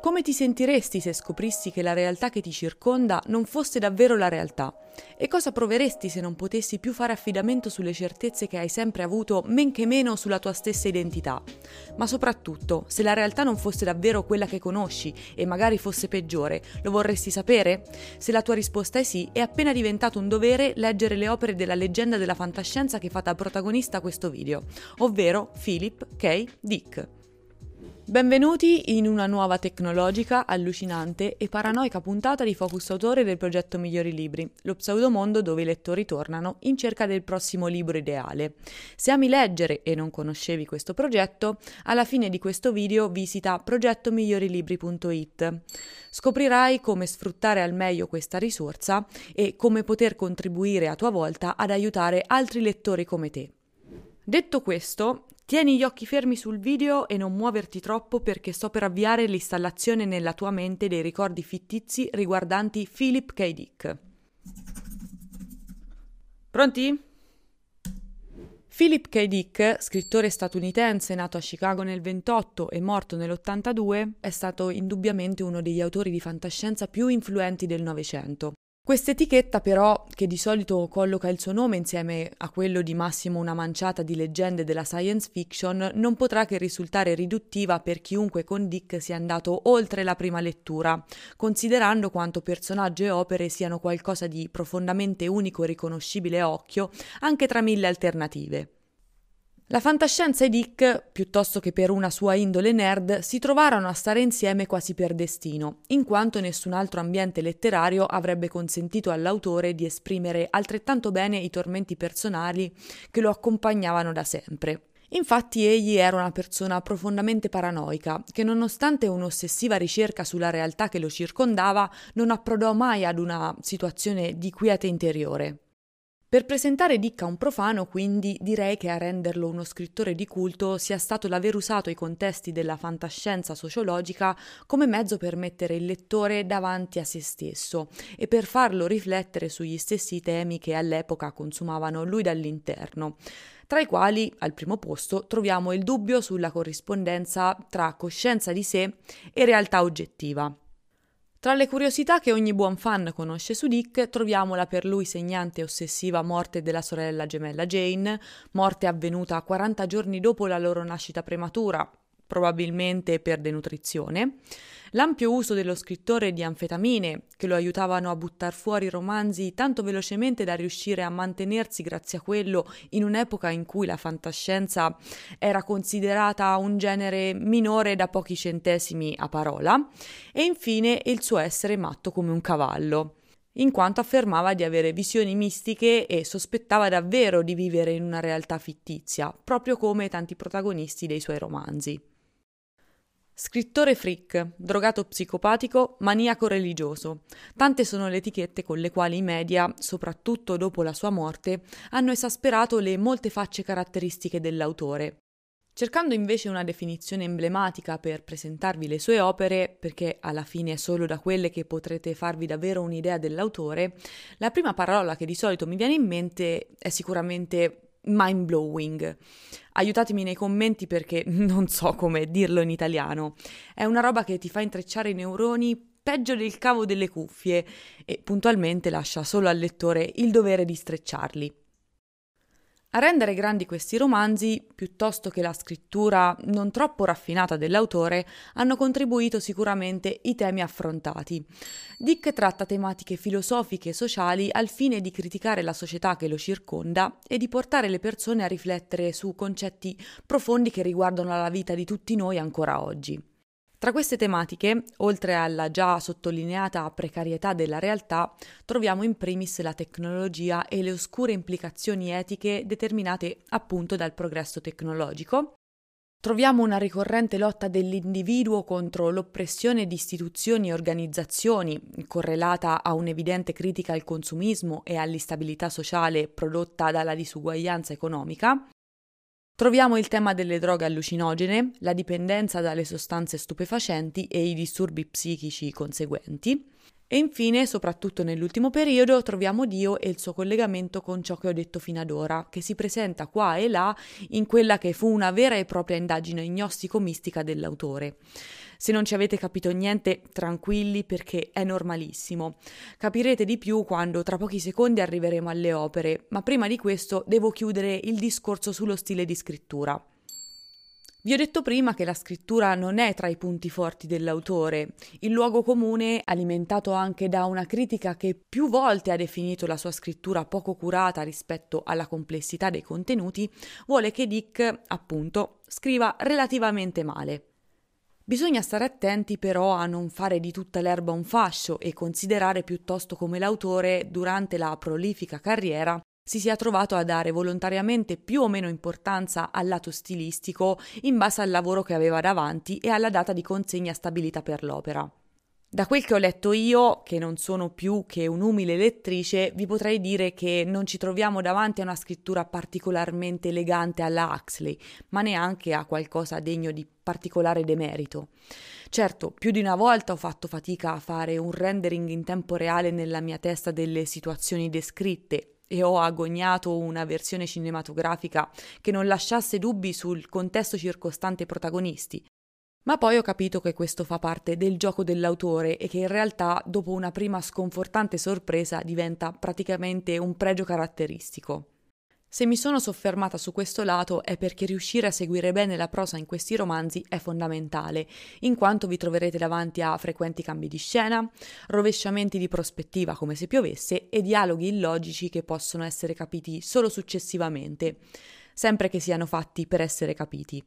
Come ti sentiresti se scoprissi che la realtà che ti circonda non fosse davvero la realtà? E cosa proveresti se non potessi più fare affidamento sulle certezze che hai sempre avuto, men che meno sulla tua stessa identità? Ma soprattutto, se la realtà non fosse davvero quella che conosci e magari fosse peggiore, lo vorresti sapere? Se la tua risposta è sì, è appena diventato un dovere leggere le opere della leggenda della fantascienza che fa da protagonista questo video, ovvero Philip K. Dick. Benvenuti in una nuova tecnologica, allucinante e paranoica puntata di Focus Autore del progetto Migliori Libri, lo pseudomondo dove i lettori tornano in cerca del prossimo libro ideale. Se ami leggere e non conoscevi questo progetto, alla fine di questo video visita progettomigliorilibri.it. Scoprirai come sfruttare al meglio questa risorsa e come poter contribuire a tua volta ad aiutare altri lettori come te. Detto questo, Tieni gli occhi fermi sul video e non muoverti troppo perché sto per avviare l'installazione nella tua mente dei ricordi fittizi riguardanti Philip K. Dick. Pronti? Philip K. Dick, scrittore statunitense nato a Chicago nel 28 e morto nell'82, è stato indubbiamente uno degli autori di fantascienza più influenti del Novecento. Quest'etichetta però, che di solito colloca il suo nome insieme a quello di massimo una manciata di leggende della science fiction, non potrà che risultare riduttiva per chiunque con Dick sia andato oltre la prima lettura, considerando quanto personaggio e opere siano qualcosa di profondamente unico e riconoscibile a occhio, anche tra mille alternative. La fantascienza e Dick, piuttosto che per una sua indole nerd, si trovarono a stare insieme quasi per destino, in quanto nessun altro ambiente letterario avrebbe consentito all'autore di esprimere altrettanto bene i tormenti personali che lo accompagnavano da sempre. Infatti egli era una persona profondamente paranoica, che nonostante un'ossessiva ricerca sulla realtà che lo circondava, non approdò mai ad una situazione di quiete interiore. Per presentare Dick a un profano, quindi, direi che a renderlo uno scrittore di culto sia stato l'aver usato i contesti della fantascienza sociologica come mezzo per mettere il lettore davanti a se stesso e per farlo riflettere sugli stessi temi che all'epoca consumavano lui dall'interno tra i quali al primo posto troviamo il dubbio sulla corrispondenza tra coscienza di sé e realtà oggettiva. Tra le curiosità che ogni buon fan conosce su Dick troviamo la per lui segnante e ossessiva morte della sorella gemella Jane, morte avvenuta 40 giorni dopo la loro nascita prematura, probabilmente per denutrizione, l'ampio uso dello scrittore di anfetamine che lo aiutavano a buttar fuori romanzi tanto velocemente da riuscire a mantenersi grazie a quello in un'epoca in cui la fantascienza era considerata un genere minore da pochi centesimi a parola, e infine il suo essere matto come un cavallo in quanto affermava di avere visioni mistiche e sospettava davvero di vivere in una realtà fittizia, proprio come tanti protagonisti dei suoi romanzi. Scrittore freak, drogato psicopatico, maniaco religioso. Tante sono le etichette con le quali i media, soprattutto dopo la sua morte, hanno esasperato le molte facce caratteristiche dell'autore. Cercando invece una definizione emblematica per presentarvi le sue opere, perché alla fine è solo da quelle che potrete farvi davvero un'idea dell'autore, la prima parola che di solito mi viene in mente è sicuramente mind blowing. Aiutatemi nei commenti perché non so come dirlo in italiano. È una roba che ti fa intrecciare i neuroni peggio del cavo delle cuffie e puntualmente lascia solo al lettore il dovere di strecciarli. A rendere grandi questi romanzi, piuttosto che la scrittura non troppo raffinata dell'autore, hanno contribuito sicuramente i temi affrontati. Dick tratta tematiche filosofiche e sociali al fine di criticare la società che lo circonda e di portare le persone a riflettere su concetti profondi che riguardano la vita di tutti noi ancora oggi. Tra queste tematiche, oltre alla già sottolineata precarietà della realtà, troviamo in primis la tecnologia e le oscure implicazioni etiche determinate appunto dal progresso tecnologico. Troviamo una ricorrente lotta dell'individuo contro l'oppressione di istituzioni e organizzazioni, correlata a un'evidente critica al consumismo e all'instabilità sociale prodotta dalla disuguaglianza economica. Troviamo il tema delle droghe allucinogene, la dipendenza dalle sostanze stupefacenti e i disturbi psichici conseguenti. E infine, soprattutto nell'ultimo periodo, troviamo Dio e il suo collegamento con ciò che ho detto fino ad ora, che si presenta qua e là in quella che fu una vera e propria indagine gnostico-mistica dell'autore. Se non ci avete capito niente, tranquilli perché è normalissimo. Capirete di più quando tra pochi secondi arriveremo alle opere, ma prima di questo devo chiudere il discorso sullo stile di scrittura. Vi ho detto prima che la scrittura non è tra i punti forti dell'autore. Il luogo comune, alimentato anche da una critica che più volte ha definito la sua scrittura poco curata rispetto alla complessità dei contenuti, vuole che Dick, appunto, scriva relativamente male. Bisogna stare attenti però a non fare di tutta l'erba un fascio e considerare piuttosto come l'autore, durante la prolifica carriera, si sia trovato a dare volontariamente più o meno importanza al lato stilistico in base al lavoro che aveva davanti e alla data di consegna stabilita per l'opera. Da quel che ho letto io, che non sono più che un'umile lettrice, vi potrei dire che non ci troviamo davanti a una scrittura particolarmente elegante alla Huxley, ma neanche a qualcosa degno di particolare demerito. Certo, più di una volta ho fatto fatica a fare un rendering in tempo reale nella mia testa delle situazioni descritte e ho agognato una versione cinematografica che non lasciasse dubbi sul contesto circostante ai protagonisti. Ma poi ho capito che questo fa parte del gioco dell'autore e che in realtà, dopo una prima sconfortante sorpresa, diventa praticamente un pregio caratteristico. Se mi sono soffermata su questo lato è perché riuscire a seguire bene la prosa in questi romanzi è fondamentale, in quanto vi troverete davanti a frequenti cambi di scena, rovesciamenti di prospettiva come se piovesse e dialoghi illogici che possono essere capiti solo successivamente, sempre che siano fatti per essere capiti.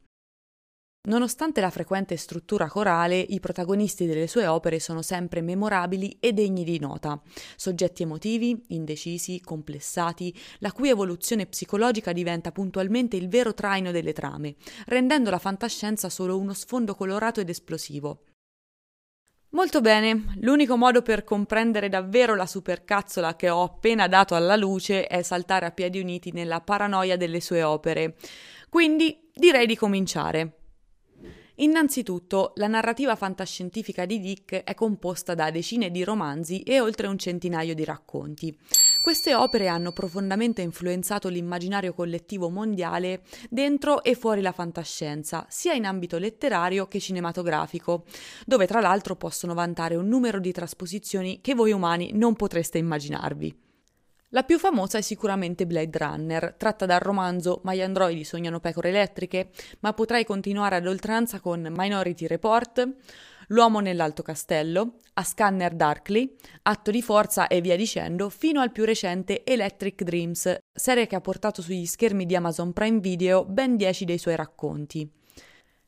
Nonostante la frequente struttura corale, i protagonisti delle sue opere sono sempre memorabili e degni di nota, soggetti emotivi, indecisi, complessati, la cui evoluzione psicologica diventa puntualmente il vero traino delle trame, rendendo la fantascienza solo uno sfondo colorato ed esplosivo. Molto bene, l'unico modo per comprendere davvero la supercazzola che ho appena dato alla luce è saltare a piedi uniti nella paranoia delle sue opere. Quindi direi di cominciare. Innanzitutto, la narrativa fantascientifica di Dick è composta da decine di romanzi e oltre un centinaio di racconti. Queste opere hanno profondamente influenzato l'immaginario collettivo mondiale dentro e fuori la fantascienza, sia in ambito letterario che cinematografico, dove tra l'altro possono vantare un numero di trasposizioni che voi umani non potreste immaginarvi. La più famosa è sicuramente Blade Runner, tratta dal romanzo Ma gli androidi sognano pecore elettriche, ma potrei continuare ad oltranza con Minority Report, L'uomo nell'alto castello, A Scanner Darkly, Atto di forza e via dicendo, fino al più recente Electric Dreams, serie che ha portato sugli schermi di Amazon Prime Video ben 10 dei suoi racconti.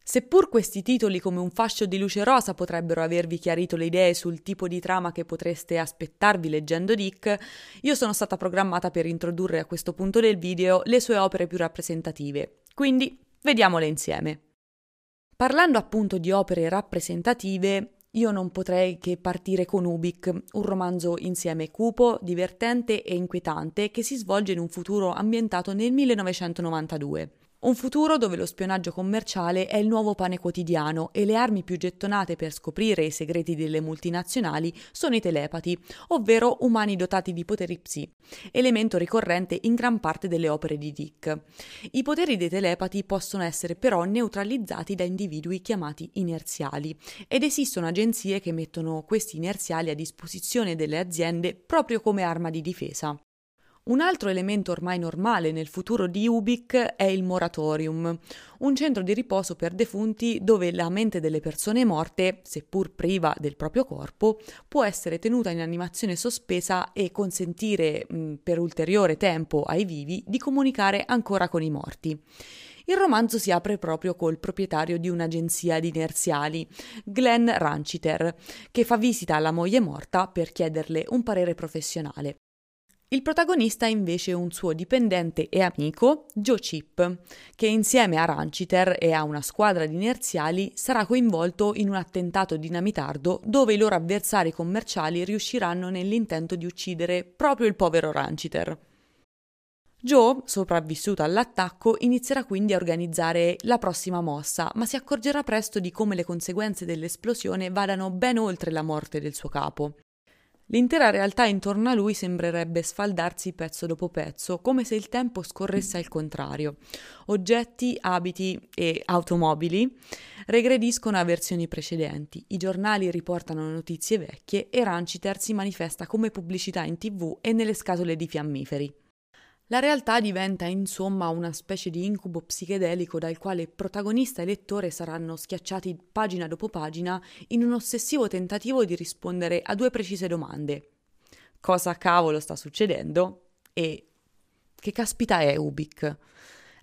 Seppur questi titoli come un fascio di luce rosa potrebbero avervi chiarito le idee sul tipo di trama che potreste aspettarvi leggendo Dick, io sono stata programmata per introdurre a questo punto del video le sue opere più rappresentative. Quindi vediamole insieme. Parlando appunto di opere rappresentative, io non potrei che partire con Ubik, un romanzo insieme cupo, divertente e inquietante che si svolge in un futuro ambientato nel 1992. Un futuro dove lo spionaggio commerciale è il nuovo pane quotidiano e le armi più gettonate per scoprire i segreti delle multinazionali sono i telepati, ovvero umani dotati di poteri psi, elemento ricorrente in gran parte delle opere di Dick. I poteri dei telepati possono essere però neutralizzati da individui chiamati inerziali ed esistono agenzie che mettono questi inerziali a disposizione delle aziende proprio come arma di difesa. Un altro elemento ormai normale nel futuro di Ubik è il moratorium, un centro di riposo per defunti dove la mente delle persone morte, seppur priva del proprio corpo, può essere tenuta in animazione sospesa e consentire per ulteriore tempo ai vivi di comunicare ancora con i morti. Il romanzo si apre proprio col proprietario di un'agenzia di inerziali, Glenn Ranchiter, che fa visita alla moglie morta per chiederle un parere professionale. Il protagonista è invece un suo dipendente e amico, Joe Chip, che insieme a Ranchiter e a una squadra di inerziali sarà coinvolto in un attentato dinamitardo dove i loro avversari commerciali riusciranno nell'intento di uccidere proprio il povero Ranchiter. Joe, sopravvissuto all'attacco, inizierà quindi a organizzare la prossima mossa, ma si accorgerà presto di come le conseguenze dell'esplosione vadano ben oltre la morte del suo capo. L'intera realtà intorno a lui sembrerebbe sfaldarsi pezzo dopo pezzo, come se il tempo scorresse al contrario. Oggetti, abiti e automobili regrediscono a versioni precedenti, i giornali riportano notizie vecchie e Ranciter si manifesta come pubblicità in tv e nelle scatole di fiammiferi. La realtà diventa insomma una specie di incubo psichedelico dal quale protagonista e lettore saranno schiacciati pagina dopo pagina in un ossessivo tentativo di rispondere a due precise domande. Cosa cavolo sta succedendo? E che caspita è Ubik?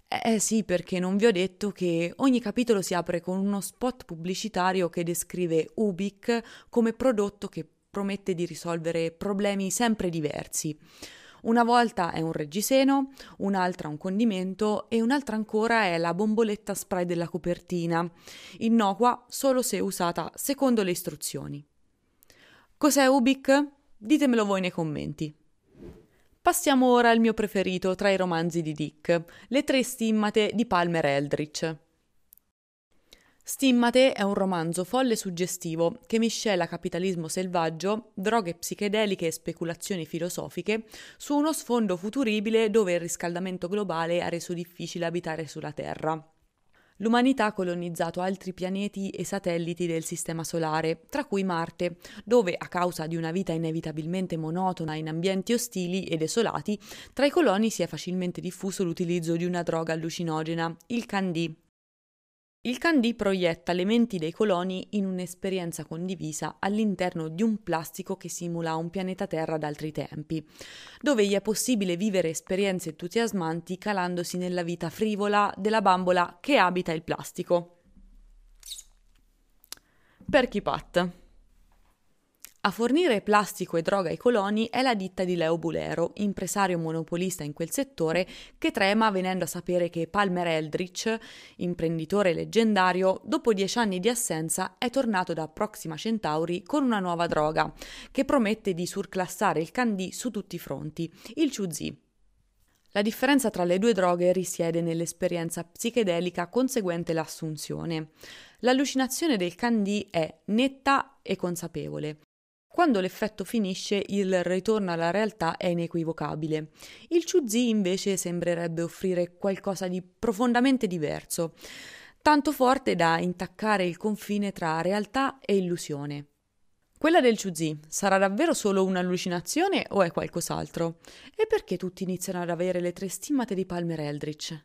Eh sì, perché non vi ho detto che ogni capitolo si apre con uno spot pubblicitario che descrive Ubik come prodotto che promette di risolvere problemi sempre diversi. Una volta è un reggiseno, un'altra un condimento e un'altra ancora è la bomboletta spray della copertina, innocua solo se usata secondo le istruzioni. Cos'è Ubik? Ditemelo voi nei commenti. Passiamo ora al mio preferito tra i romanzi di Dick, Le tre stimmate di Palmer Eldritch. Stimmate è un romanzo folle e suggestivo che miscela capitalismo selvaggio, droghe psichedeliche e speculazioni filosofiche su uno sfondo futuribile dove il riscaldamento globale ha reso difficile abitare sulla Terra. L'umanità ha colonizzato altri pianeti e satelliti del Sistema Solare, tra cui Marte, dove, a causa di una vita inevitabilmente monotona in ambienti ostili e desolati, tra i coloni si è facilmente diffuso l'utilizzo di una droga allucinogena, il Candì, il Candì proietta le menti dei coloni in un'esperienza condivisa all'interno di un plastico che simula un pianeta Terra d'altri tempi, dove gli è possibile vivere esperienze entusiasmanti calandosi nella vita frivola della bambola che abita il plastico. Perky Pat a fornire plastico e droga ai coloni è la ditta di Leo Bulero, impresario monopolista in quel settore, che trema venendo a sapere che Palmer Eldritch, imprenditore leggendario, dopo dieci anni di assenza è tornato da Proxima Centauri con una nuova droga, che promette di surclassare il Candì su tutti i fronti, il Chuzi. La differenza tra le due droghe risiede nell'esperienza psichedelica conseguente l'assunzione. L'allucinazione del Candì è netta e consapevole. Quando l'effetto finisce, il ritorno alla realtà è inequivocabile. Il Chuzi invece sembrerebbe offrire qualcosa di profondamente diverso, tanto forte da intaccare il confine tra realtà e illusione. Quella del Chuzi sarà davvero solo un'allucinazione o è qualcos'altro? E perché tutti iniziano ad avere le tre stimmate di Palmer Eldritch?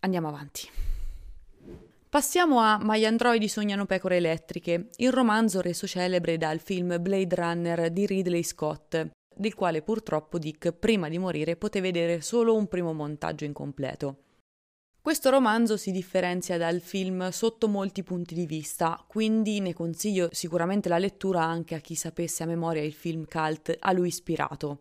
Andiamo avanti. Passiamo a Ma gli androidi sognano pecore elettriche, il romanzo reso celebre dal film Blade Runner di Ridley Scott, del quale purtroppo Dick, prima di morire, poté vedere solo un primo montaggio incompleto. Questo romanzo si differenzia dal film sotto molti punti di vista, quindi ne consiglio sicuramente la lettura anche a chi sapesse a memoria il film cult a lui ispirato.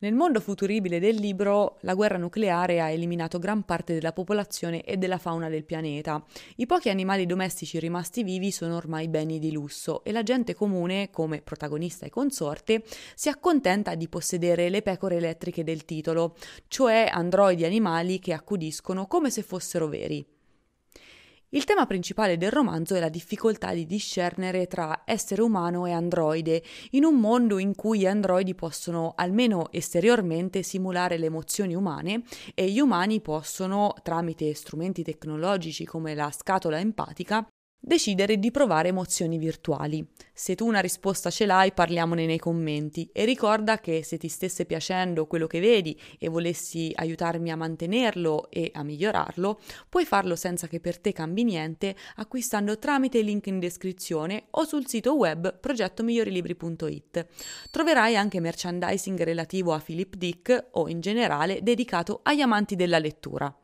Nel mondo futuribile del libro, la guerra nucleare ha eliminato gran parte della popolazione e della fauna del pianeta. I pochi animali domestici rimasti vivi sono ormai beni di lusso e la gente comune, come protagonista e consorte, si accontenta di possedere le pecore elettriche del titolo, cioè androidi animali che accudiscono come se fossero veri. Il tema principale del romanzo è la difficoltà di discernere tra essere umano e androide, in un mondo in cui gli androidi possono, almeno esteriormente, simulare le emozioni umane e gli umani possono, tramite strumenti tecnologici come la scatola empatica, Decidere di provare emozioni virtuali. Se tu una risposta ce l'hai, parliamone nei commenti e ricorda che se ti stesse piacendo quello che vedi e volessi aiutarmi a mantenerlo e a migliorarlo, puoi farlo senza che per te cambi niente acquistando tramite il link in descrizione o sul sito web progettomigliorilibri.it. Troverai anche merchandising relativo a Philip Dick o in generale dedicato agli amanti della lettura.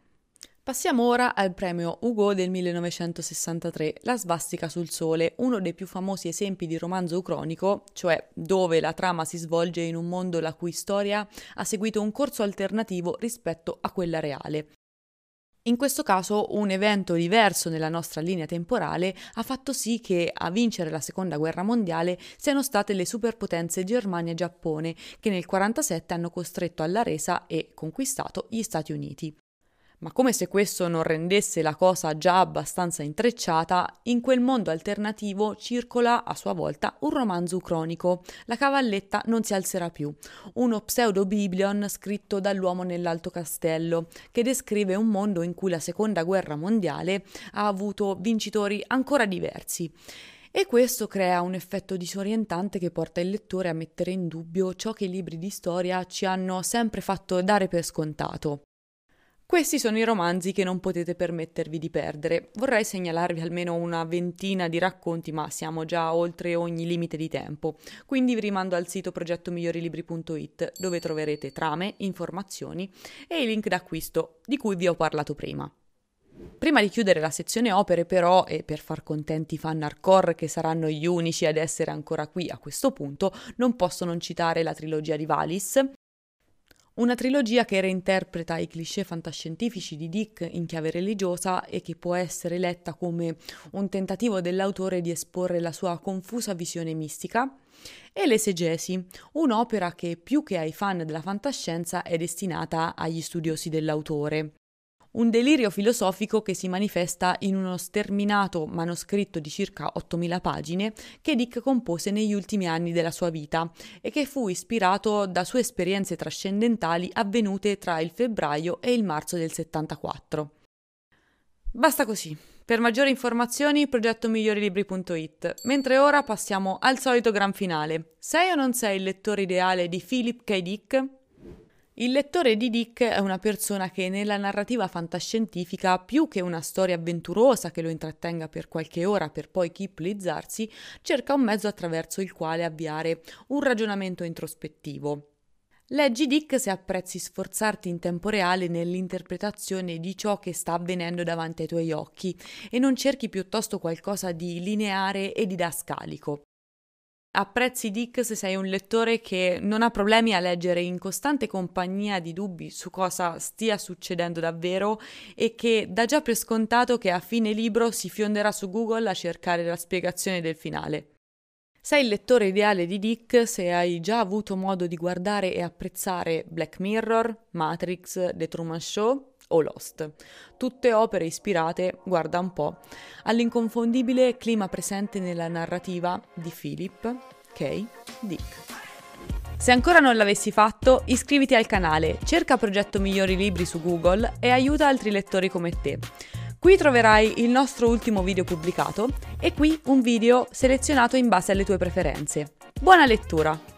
Passiamo ora al premio Hugo del 1963, La svastica sul sole, uno dei più famosi esempi di romanzo ucronico, cioè dove la trama si svolge in un mondo la cui storia ha seguito un corso alternativo rispetto a quella reale. In questo caso un evento diverso nella nostra linea temporale ha fatto sì che a vincere la seconda guerra mondiale siano state le superpotenze Germania e Giappone, che nel 1947 hanno costretto alla resa e conquistato gli Stati Uniti. Ma come se questo non rendesse la cosa già abbastanza intrecciata, in quel mondo alternativo circola a sua volta un romanzo cronico, La cavalletta non si alzerà più, uno pseudo-biblion scritto dall'uomo nell'Alto Castello, che descrive un mondo in cui la seconda guerra mondiale ha avuto vincitori ancora diversi. E questo crea un effetto disorientante che porta il lettore a mettere in dubbio ciò che i libri di storia ci hanno sempre fatto dare per scontato. Questi sono i romanzi che non potete permettervi di perdere. Vorrei segnalarvi almeno una ventina di racconti, ma siamo già oltre ogni limite di tempo. Quindi vi rimando al sito progettomigliorilibri.it dove troverete trame, informazioni e i link d'acquisto di cui vi ho parlato prima. Prima di chiudere la sezione opere, però, e per far contenti i fan hardcore che saranno gli unici ad essere ancora qui a questo punto, non posso non citare la trilogia di Valis, una trilogia che reinterpreta i cliché fantascientifici di Dick in chiave religiosa e che può essere letta come un tentativo dell'autore di esporre la sua confusa visione mistica, e L'Esegesi, un'opera che più che ai fan della fantascienza è destinata agli studiosi dell'autore un delirio filosofico che si manifesta in uno sterminato manoscritto di circa 8000 pagine che Dick compose negli ultimi anni della sua vita e che fu ispirato da sue esperienze trascendentali avvenute tra il febbraio e il marzo del 74. Basta così. Per maggiori informazioni progettomigliorilibri.it. Mentre ora passiamo al solito gran finale. Sei o non sei il lettore ideale di Philip K. Dick? Il lettore di Dick è una persona che nella narrativa fantascientifica, più che una storia avventurosa che lo intrattenga per qualche ora per poi kiplizzarsi, cerca un mezzo attraverso il quale avviare un ragionamento introspettivo. Leggi Dick se apprezzi sforzarti in tempo reale nell'interpretazione di ciò che sta avvenendo davanti ai tuoi occhi e non cerchi piuttosto qualcosa di lineare e didascalico. Apprezzi Dick se sei un lettore che non ha problemi a leggere in costante compagnia di dubbi su cosa stia succedendo davvero e che dà già per scontato che a fine libro si fionderà su Google a cercare la spiegazione del finale. Sei il lettore ideale di Dick se hai già avuto modo di guardare e apprezzare Black Mirror, Matrix, The Truman Show o Lost. Tutte opere ispirate, guarda un po', all'inconfondibile clima presente nella narrativa di Philip K. Dick. Se ancora non l'avessi fatto, iscriviti al canale, cerca Progetto Migliori Libri su Google e aiuta altri lettori come te. Qui troverai il nostro ultimo video pubblicato e qui un video selezionato in base alle tue preferenze. Buona lettura!